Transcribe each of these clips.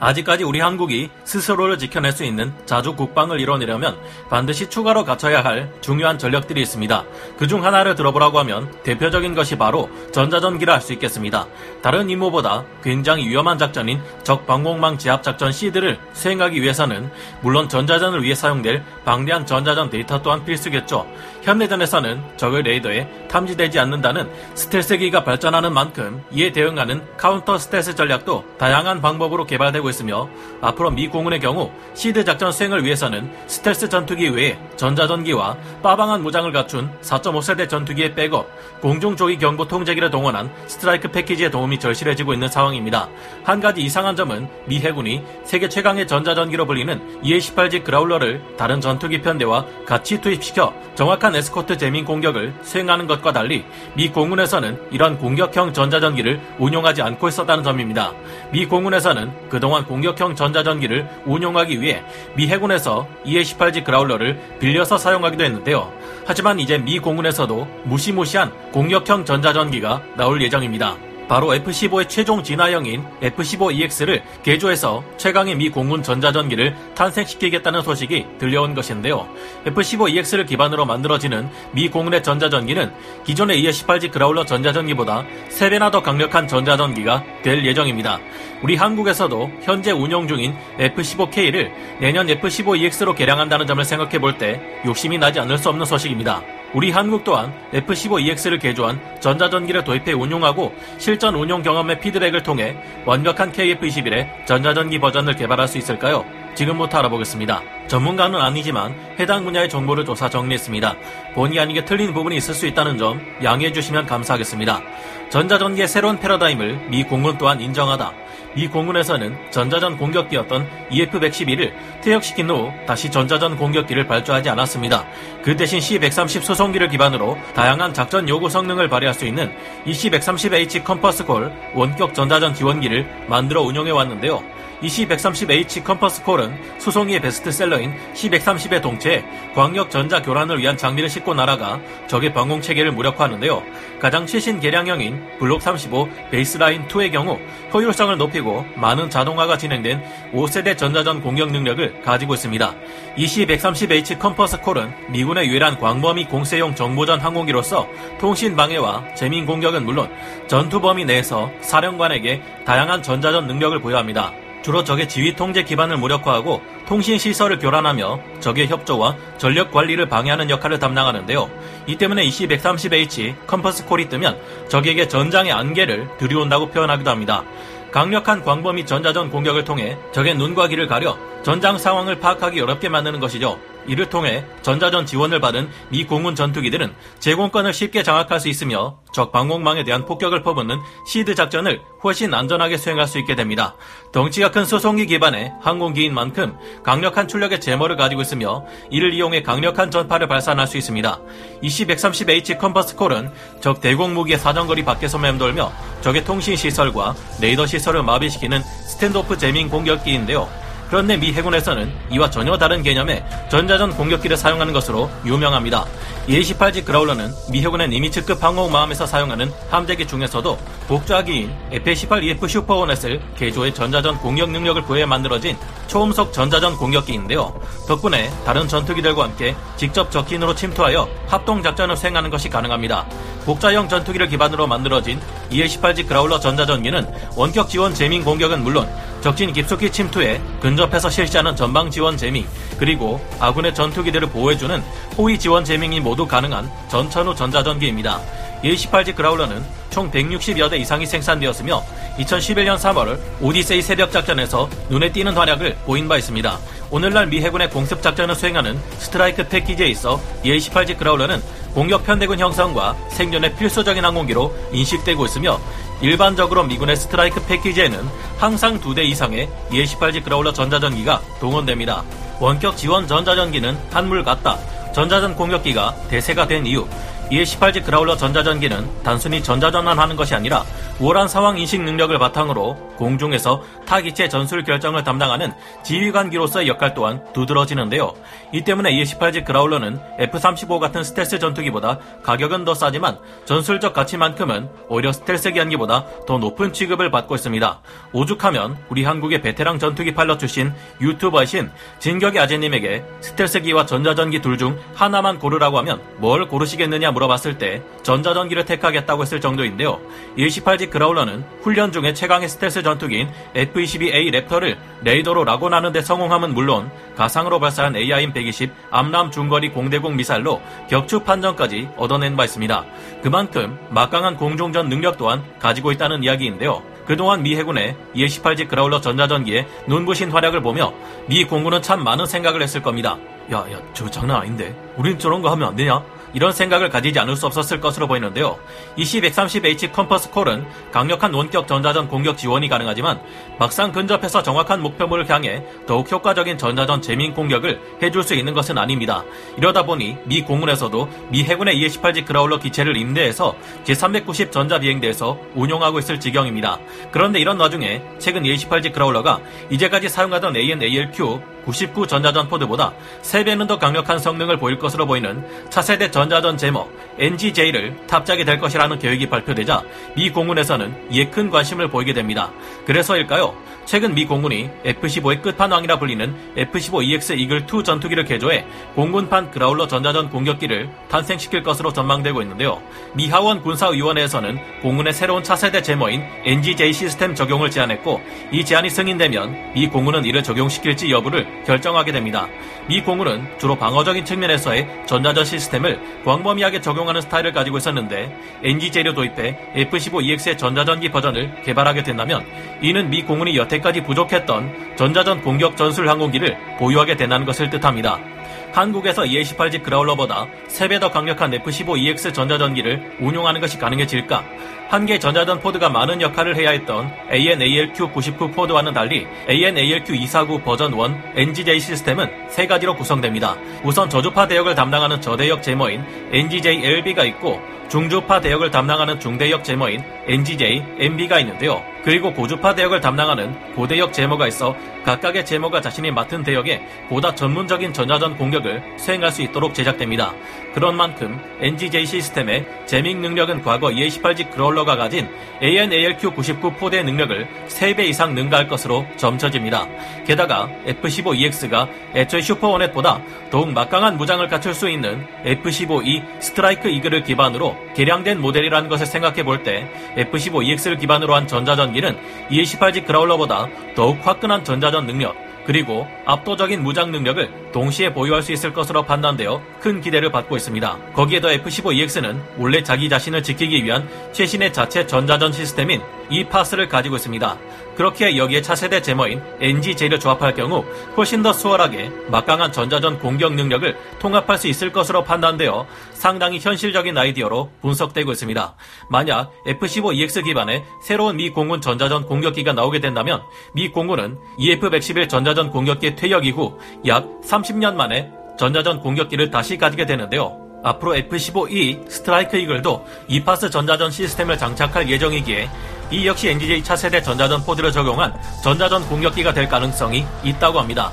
아직까지 우리 한국이 스스로를 지켜낼 수 있는 자주 국방을 이뤄내려면 반드시 추가로 갖춰야 할 중요한 전력들이 있습니다. 그중 하나를 들어보라고 하면 대표적인 것이 바로 전자전기라 할 수 있겠습니다. 다른 임무보다 굉장히 위험한 작전인 적 방공망 제압 작전 SEAD를 수행하기 위해서는 물론 전자전을 위해 사용될 방대한 전자전 데이터 또한 필수겠죠. 현대전에서는 적의 레이더에 탐지되지 않는다는 스텔스기가 발전하는 만큼 이에 대응하는 카운터 스텔스 전략도 다양한 방법으로 개발되고 있으며 앞으로 미 공군의 경우 SEAD 작전 수행을 위해서는 스텔스 전투기 외에 전자전기와 빠방한 무장을 갖춘 4.5세대 전투기의 백업, 공중 조기 경보 통제기를 동원한 strike package의 도움이 절실해지고 있는 상황입니다. 한 가지 이상한 점은 미 해군이 세계 최강의 전자전기로 불리는 EA-18G Growler를 다른 전투기 편대와 같이 투입시켜 정확한 escort jamming 공격을 수행하는 것과 달리 미 공군에서는 이런 공격형 전자전기를 운용하지 않고 있었다는 점입니다. 미 공군에서는 그동안 공격형 전자전기를 운용하기 위해 미 해군에서 EA-18G 그라울러를 빌려서 사용하기도 했는데요. 하지만 이제 미 공군에서도 무시무시한 공격형 전자전기가 나올 예정입니다. 바로 F-15의 최종 진화형인 F-15EX를 개조해서 최강의 미 공군 전자전기를 탄생시키겠다는 소식이 들려온 것인데요. F-15EX를 기반으로 만들어지는 미 공군의 전자전기는 기존의 EA-18G 그라울러 전자전기보다 3배나 더 강력한 전자전기가 될 예정입니다. 우리 한국에서도 현재 운영 중인 F-15K를 내년 F-15EX로 개량한다는 점을 생각해 볼 때 욕심이 나지 않을 수 없는 소식입니다. 우리 한국 또한 F-15EX를 개조한 전자전기를 도입해 운용하고 실전 운용 경험의 피드백을 통해 완벽한 KF-21의 전자전기 버전을 개발할 수 있을까요? 지금부터 알아보겠습니다. 전문가는 아니지만 해당 분야의 정보를 조사 정리했습니다. 본의 아니게 틀린 부분이 있을 수 있다는 점 양해해 주시면 감사하겠습니다. 전자전기의 새로운 패러다임을 미 공군 또한 인정하다. 미 공군에서는 전자전 공격기였던 EF-111을 퇴역시킨 후 다시 전자전 공격기를 발주하지 않았습니다. 그 대신 C-130 수송기를 기반으로 다양한 작전 요구 성능을 발휘할 수 있는 EC-130H Compass Call 원격 전자전 지원기를 만들어 운용해 왔는데요. EC130H Compass Call은 수송기의 베스트셀러인 C130의 동체에 광역 전자 교란을 위한 장비를 싣고 날아가 적의 방공 체계를 무력화하는데요. 가장 최신 개량형인 블록 35 Baseline 2의 경우 효율성을 높이고 많은 자동화가 진행된 5세대 전자전 공격 능력을 가지고 있습니다. EC130H Compass Call은 미군의 유일한 광범위 공세용 정보전 항공기로서 통신 방해와 jamming 공격은 물론 전투 범위 내에서 사령관에게 다양한 전자전 능력을 부여합니다. 주로 적의 지휘 통제 기반을 무력화하고 통신 시설을 교란하며 적의 협조와 전력 관리를 방해하는 역할을 담당하는데요. 이 때문에 EC-130H Compass Call이 뜨면 적에게 전장의 안개를 드리운다고 표현하기도 합니다. 강력한 광범위 전자전 공격을 통해 적의 눈과 귀를 가려 전장 상황을 파악하기 어렵게 만드는 것이죠. 이를 통해 전자전 지원을 받은 미 공군 전투기들은 제공권을 쉽게 장악할 수 있으며 적 방공망에 대한 폭격을 퍼붓는 SEAD 작전을 훨씬 안전하게 수행할 수 있게 됩니다. 덩치가 큰 수송기 기반의 항공기인 만큼 강력한 출력의 jammer를 가지고 있으며 이를 이용해 강력한 전파를 발산할 수 있습니다. EC-130H Compass Call은 적 대공 무기의 사정거리 밖에서 맴돌며 적의 통신 시설과 레이더 시설을 마비시키는 stand-off jamming 공격기인데요. 그런데 미 해군에서는 이와 전혀 다른 개념의 전자전 공격기를 사용하는 것으로 유명합니다. EA-18G 그라울러는 미 해군의 니미츠급 항공모함에서 사용하는 함재기 중에서도 복좌기인 F-18EF 슈퍼호넷을 개조해 전자전 공격 능력을 부여해 만들어진 초음속 전자전 공격기인데요. 덕분에 다른 전투기들과 함께 직접 적진으로 침투하여 합동 작전을 수행하는 것이 가능합니다. 복자형 전투기를 기반으로 만들어진 EA-18G 그라울러 전자전기는 원격 지원 재민 공격은 물론 적진 깊숙이 침투해 근접해서 실시하는 전방 지원 재밍 그리고 아군의 전투기들을 보호해주는 호위 지원 재밍이 모두 가능한 전천후 전자전기입니다. EA-18G 그라울러는 총 160여 대 이상이 생산되었으며 2011년 3월 오디세이 새벽 작전에서 눈에 띄는 활약을 보인 바 있습니다. 오늘날 미 해군의 공습 작전을 수행하는 스트라이크 패키지에 있어 EA-18G 그라울러는 공격 편대군 형성과 생존의 필수적인 항공기로 인식되고 있으며 일반적으로 미군의 스트라이크 패키지에는 항상 두 대 이상의 EA-18G 그라울러 전자전기가 동원됩니다. 원격 지원 전자전기는 한물 같다. 전자전 공격기가 대세가 된 이유 EA18G 그라울러 전자전기는 단순히 전자전환하는 것이 아니라 우월한 상황 인식 능력을 바탕으로 공중에서 타기체 전술 결정을 담당하는 지휘관기로서의 역할 또한 두드러지는데요. 이 때문에 EA18G 그라울러는 F-35 같은 스텔스 전투기보다 가격은 더 싸지만 전술적 가치만큼은 오히려 스텔스기 한 기보다 더 높은 취급을 받고 있습니다. 오죽하면 우리 한국의 베테랑 전투기 파일럿 출신 유튜버이신 진격의 아재님에게 스텔스기와 전자전기 둘 중 하나만 고르라고 하면 뭘 고르시겠느냐 물어봤을 때 전자전기를 택하겠다고 했을 정도인데요. 118G 그라울러는 훈련 중에 최강의 스텔스 전투기인 F-22A Raptor를 레이더로 lock on하는 데 성공함은 물론 가상으로 발사한 AIM-120 AMRAAM 중거리 공대공 미사일로 격추 판정까지 얻어낸 바 있습니다. 그만큼 막강한 공중전 능력 또한 가지고 있다는 이야기인데요. 그동안 미 해군의 EA-18G Growler 전자전기의 눈부신 활약을 보며 미 공군은 참 많은 생각을 했을 겁니다. 야, 야, 저 장난 아닌데? 우린 저런 거 하면 안 되냐? 이런 생각을 가지지 않을 수 없었을 것으로 보이는데요. EC-130H Compass Call은 강력한 원격 전자전 공격 지원이 가능하지만 막상 근접해서 정확한 목표물을 향해 더욱 효과적인 전자전 jamming 공격을 해줄 수 있는 것은 아닙니다. 이러다 보니 미 공군에서도 미 해군의 EH-8G 그라울러 기체를 임대해서 제390 전자비행대에서 운용하고 있을 지경입니다. 그런데 이런 와중에 최근 EH-8G 그라울러가 이제까지 사용하던 AN/ALQ 99 전자전 포드보다 3배는 더 강력한 성능을 보일 것으로 보이는 차세대 전자전 제모 NGJ를 탑재하게 될 것이라는 계획이 발표되자 미 공군에서는 이에 큰 관심을 보이게 됩니다. 그래서일까요? 최근 미 공군이 F-15의 끝판왕이라 불리는 F-15EX 이글2 전투기를 개조해 공군판 그라울러 전자전 공격기를 탄생시킬 것으로 전망되고 있는데요. 미 하원 군사위원회에서는 공군의 새로운 차세대 제모인 NGJ 시스템 적용을 제안했고 이 제안이 승인되면 미 공군은 이를 적용시킬지 여부를 결정하게 됩니다. 미 공군은 주로 방어적인 측면에서의 전자전 시스템을 광범위하게 적용하는 스타일을 가지고 있었는데 NGJ를 도입해 F-15EX의 전자전기 버전을 개발하게 된다면 이는 미 공군이 여태까지 부족했던 전자전 공격 전술 항공기를 보유하게 된다는 것을 뜻합니다. 한국에서 EA18G 그라울러보다 3배 더 강력한 F-15EX 전자전기를 운용하는 것이 가능해질까? 한 개의 전자전 포드가 많은 역할을 해야 했던 AN/ALQ-99 포드와는 달리 AN/ALQ-249 버전 1 NGJ 시스템은 세 가지로 구성됩니다. 우선 저주파 대역을 담당하는 저대역 제모인 NGJ-LB가 있고 중주파 대역을 담당하는 중대역 제모인 NGJ, MB가 있는데요. 그리고 고주파 대역을 담당하는 고대역 제모가 있어 각각의 제모가 자신이 맡은 대역에 보다 전문적인 전자전 공격을 수행할 수 있도록 제작됩니다. 그런 만큼 NGJ 시스템의 제밍 능력은 과거 EA18G 그롤러가 가진 AN/ALQ-99 포대의 능력을 3배 이상 능가할 것으로 점쳐집니다. 게다가 F-15EX가 애초에 슈퍼원넷보다 더욱 막강한 무장을 갖출 수 있는 F-15E 스트라이크 이글을 기반으로 개량된 모델이라는 것을 생각해 볼 때 F-15EX를 기반으로 한 전자전 기는 EA18G 그라울러보다 더욱 화끈한 전자전 능력, 그리고 압도적인 무장 능력을 동시에 보유할 수 있을 것으로 판단되어 큰 기대를 받고 있습니다. 거기에 더 F-15EX는 원래 자기 자신을 지키기 위한 최신의 자체 전자전 시스템인 이파스를 가지고 있습니다. 그렇게 여기에 차세대 제머인 NGJ를 조합할 경우 훨씬 더 수월하게 막강한 전자전 공격 능력을 통합할 수 있을 것으로 판단되어 상당히 현실적인 아이디어로 분석되고 있습니다. 만약 F-15EX 기반의 새로운 미 공군 전자전 공격기가 나오게 된다면 미 공군은 EF-111 전자 전 공격기 퇴역 이후 약 30년 만에 전자전 공격기를 다시 가지게 되는데요. 앞으로 F-15E 스트라이크 이글도 이파스 전자전 시스템을 장착할 예정이기에 이 역시 NGJ 차세대 전자전 포드를 적용한 전자전 공격기가 될 가능성이 있다고 합니다.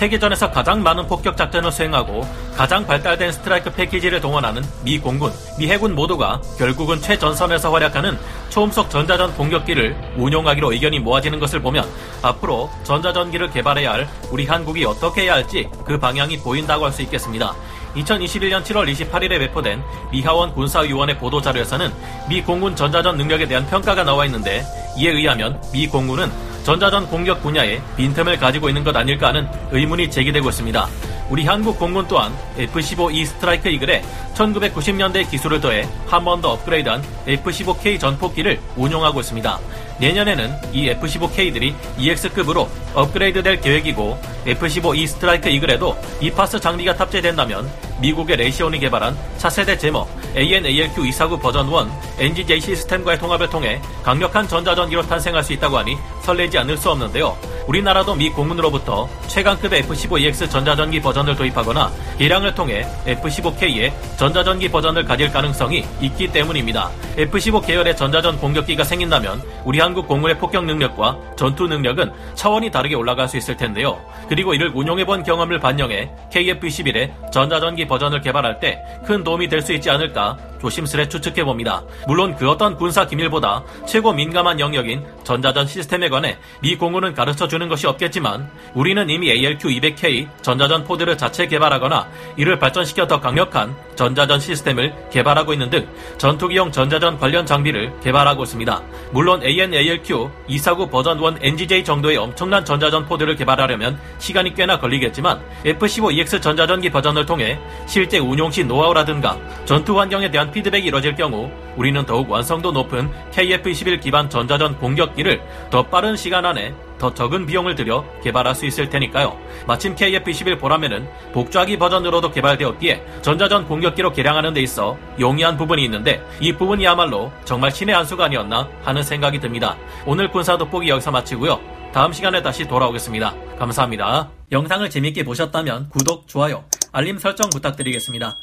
세계전에서 가장 많은 폭격 작전을 수행하고 가장 발달된 스트라이크 패키지를 동원하는 미 공군, 미 해군 모두가 결국은 최전선에서 활약하는 초음속 전자전 공격기를 운용하기로 의견이 모아지는 것을 보면 앞으로 전자전기를 개발해야 할 우리 한국이 어떻게 해야 할지 그 방향이 보인다고 할 수 있겠습니다. 2021년 7월 28일에 배포된 미하원 군사위원회 보도자료에서는 미 공군 전자전 능력에 대한 평가가 나와 있는데 이에 의하면 미 공군은 전자전 공격 분야에 빈틈을 가지고 있는 것 아닐까 하는 의문이 제기되고 있습니다. 우리 한국 공군 또한 F-15E 스트라이크 이글에 1990년대 기술을 더해 한 번 더 업그레이드한 F-15K 전폭기를 운용하고 있습니다. 내년에는 이 F-15K들이 EX급으로 업그레이드될 계획이고 F-15E 스트라이크 이글에도 이파스 장비가 탑재된다면 미국의 레이시온이 개발한 차세대 제머 AN/ALQ-249 버전 1 NGJ 시스템과의 통합을 통해 강력한 전자전기로 탄생할 수 있다고 하니 설레지 않을 수 없는데요. 우리나라도 미 공군으로부터 최강급의 F-15EX 전자전기 버전을 도입하거나 개량을 통해 F-15K의 전자전기 버전을 가질 가능성이 있기 때문입니다. F-15 계열의 전자전 공격기가 생긴다면 우리 한국 공군의 폭격 능력과 전투 능력은 차원이 다르게 올라갈 수 있을 텐데요. 그리고 이를 운용해본 경험을 반영해 KF-21의 전자전기 버전을 개발할 때 큰 도움이 될 수 있지 않을까 조심스레 추측해봅니다. 물론 그 어떤 군사 기밀보다 최고 민감한 영역인 전자전 시스템에 관해 미 공군은 가르쳐 주는 것이 없겠지만 우리는 이미 ALQ-200K 전자전 포드를 자체 개발하거나 이를 발전시켜 더 강력한 전자전 시스템을 개발하고 있는 등 전투기용 전자전 관련 장비를 개발하고 있습니다. 물론 AN/ALQ 249 버전 1 NGJ 정도의 엄청난 전자전 포드를 개발하려면 시간이 꽤나 걸리겠지만 F-15EX 전자전기 버전을 통해 실제 운용 시 노하우라든가 전투 환경에 대한 피드백이 이뤄질 경우 우리는 더욱 완성도 높은 KF-21 기반 전자전 공격기를 더 빠른 시간 안에 더 적은 비용을 들여 개발할 수 있을 테니까요. 마침 KF-21 보라면은 복좌기 버전으로도 개발되었기에 전자전 공격기로 개량하는 데 있어 용이한 부분이 있는데 이 부분이야말로 정말 신의 한 수가 아니었나 하는 생각이 듭니다. 오늘 군사 돋보기 여기서 마치고요. 다음 시간에 다시 돌아오겠습니다. 감사합니다. 영상을 재밌게 보셨다면 구독, 좋아요, 알림 설정 부탁드리겠습니다.